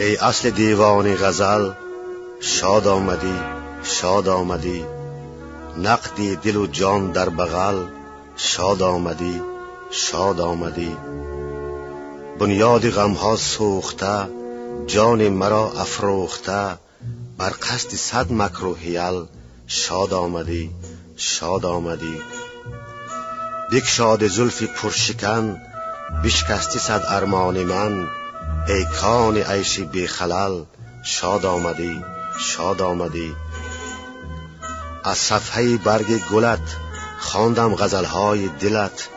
ای اصل دیوان غزل شاد آمدی شاد آمدی. نقدی دل و جان در بغل شاد آمدی شاد آمدی. بنیاد غمها سوخته جان مرا افروخته بر قصد صد مکر و حیل شاد آمدی شاد آمدی. بکشاد زلفی پرشکن بشکستی صد ارمان من ای کان عیش بی خلل شاد آمدی شاد آمدی. از صفحه برگ گلت خواندم غزلهای دلت.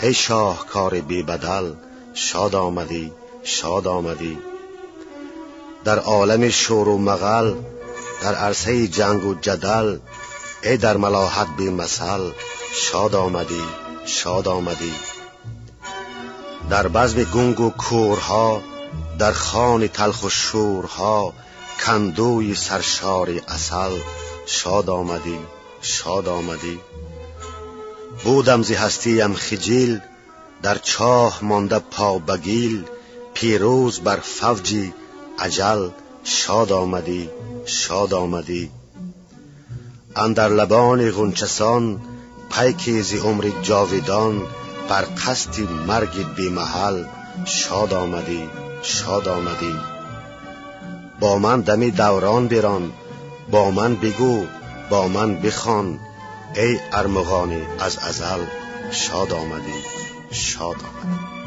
ای شاهکار بی بدل شاد آمدی شاد آمدی. در عالم شور و مغل در عرصه جنگ و جدل ای در ملاحت بی مثل شاد آمدی شاد آمدی. در بزم گنگ و کورها در خان تلخ و شورها کندوی سرشار اصل شاد آمدی شاد آمدی. بودم زی هستیم خجیل در چاه مانده پا بگیل پیروز بر فوجی عجل شاد آمدی شاد آمدی. اندر لبان غنچسان پیکی زی عمر جاویدان بر قصد مرگ بی محل شاد آمدی شاد آمدی. با من دمی دوران بران با من بگو با من بخوان. ای ارمغانی از ازل شاد آمدی شاد آمدی.